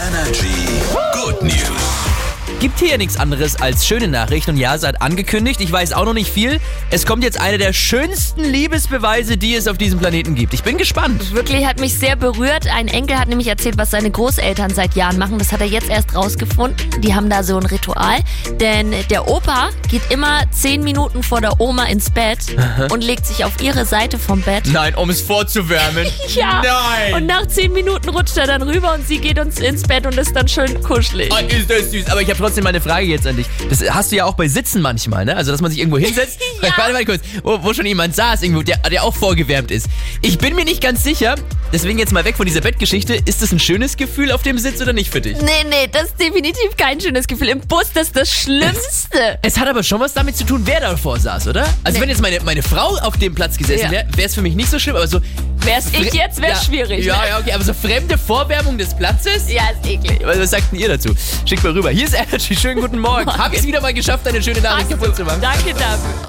Energy Good News. Gibt hier ja nichts anderes als schöne Nachrichten und ja, seid angekündigt. Ich weiß auch noch nicht viel. Es kommt jetzt eine der schönsten Liebesbeweise, die es auf diesem Planeten gibt. Ich bin gespannt. Wirklich hat mich sehr berührt. Ein Enkel hat nämlich erzählt, was seine Großeltern seit Jahren machen. Das hat er jetzt erst rausgefunden. Die haben da so ein Ritual. Denn der Opa geht immer zehn Minuten vor der Oma ins Bett und legt sich auf ihre Seite vom Bett. Nein, um es vorzuwärmen. Ja. Nein. Und nach zehn Minuten rutscht er dann rüber und sie geht uns ins Bett und ist dann schön kuschelig. Oh, ist das süß. Aber ich habe trotzdem mal eine Frage jetzt an dich. Das hast du ja auch bei Sitzen manchmal, ne? Also, dass man sich irgendwo hinsetzt. Ja. Warte mal kurz. Wo, wo schon jemand saß, irgendwo, der, der auch vorgewärmt ist. Ich bin mir nicht ganz sicher. Deswegen jetzt mal weg von dieser Bettgeschichte. Ist das ein schönes Gefühl auf dem Sitz oder nicht für dich? Nee, nee, das ist definitiv kein schönes Gefühl. Im Bus, das ist das Schlimmste. Es hat aber schon was damit zu tun, wer davor saß, oder? Also, Nee. wenn jetzt meine, meine Frau auf dem Platz gesessen Ja. wäre, wäre es für mich nicht so schlimm. Aber so. Wär's ich jetzt, wär's ja, schwierig. Ja, ja, okay. Aber so fremde Vorwärmung des Platzes? ja, ist eklig. Was was sagt denn ihr dazu? Schickt mal rüber. Hier ist Energy. Schönen guten Morgen. Hab ich es wieder mal geschafft, eine schöne Nachricht kaputt zu machen? Danke dafür.